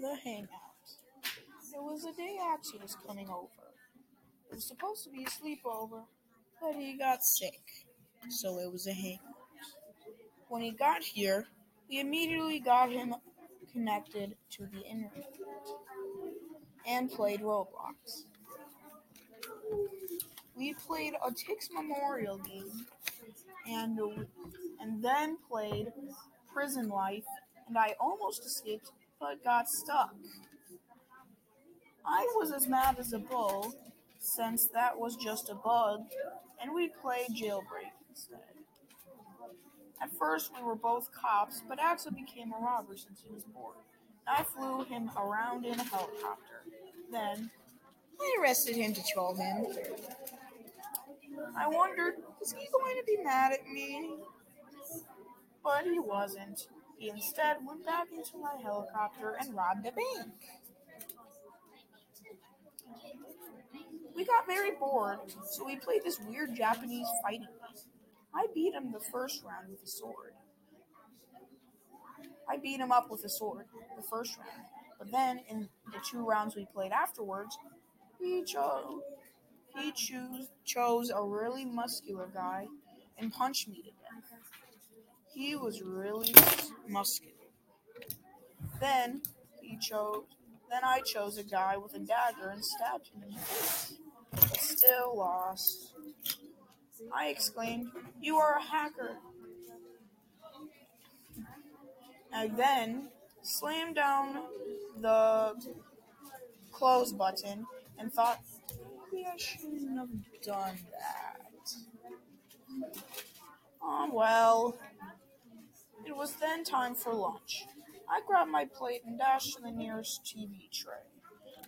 the hangout. It was the day Axie was coming over. It was supposed to be a sleepover, but he got sick, so it was a hangout. When he got here, we immediately got him connected to the internet and played Roblox. We played a Tix Memorial game and and then played Prison Life, and I almost escaped but got stuck. I was as mad as a bull since that was just a bug, and we played Jailbreak instead. At first, we were both cops, but Axel became a robber since he was bored. I flew him around in a helicopter. Then, I arrested him to troll him. I wondered, is he going to be mad at me? But he wasn't. He instead went back into my helicopter and robbed a bank. We got very bored, so we played this weird Japanese fighting game. I beat him the first round with a sword. I beat him up with a sword the first round, but then in the two rounds we played afterwards, he chose he choose, chose a really muscular guy and punched me to death. He was really muscular. Then he chose. Then I chose a guy with a dagger and stabbed him but still lost. I exclaimed, "You are a hacker!" I then slammed down the close button and thought, maybe I shouldn't have done that. Oh well. It was then time for lunch. I grabbed my plate and dashed to the nearest TV tray.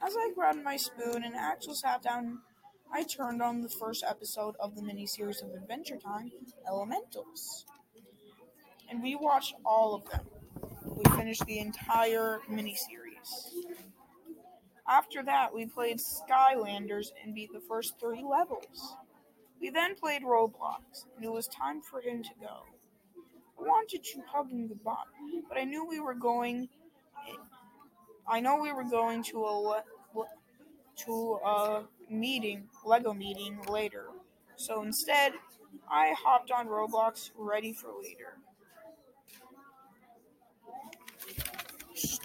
As I grabbed my spoon and Axel sat down, I turned on the first episode of the miniseries of Adventure Time, Elementals. And we watched all of them. We finished the entire miniseries. After that, we played Skylanders and beat the first three levels. We then played Roblox, and it was time for him to go. I wanted to hug him goodbye, but I knew we were going. I know we were going to a to a meeting, Lego meeting later. So instead, I hopped on Roblox, ready for later.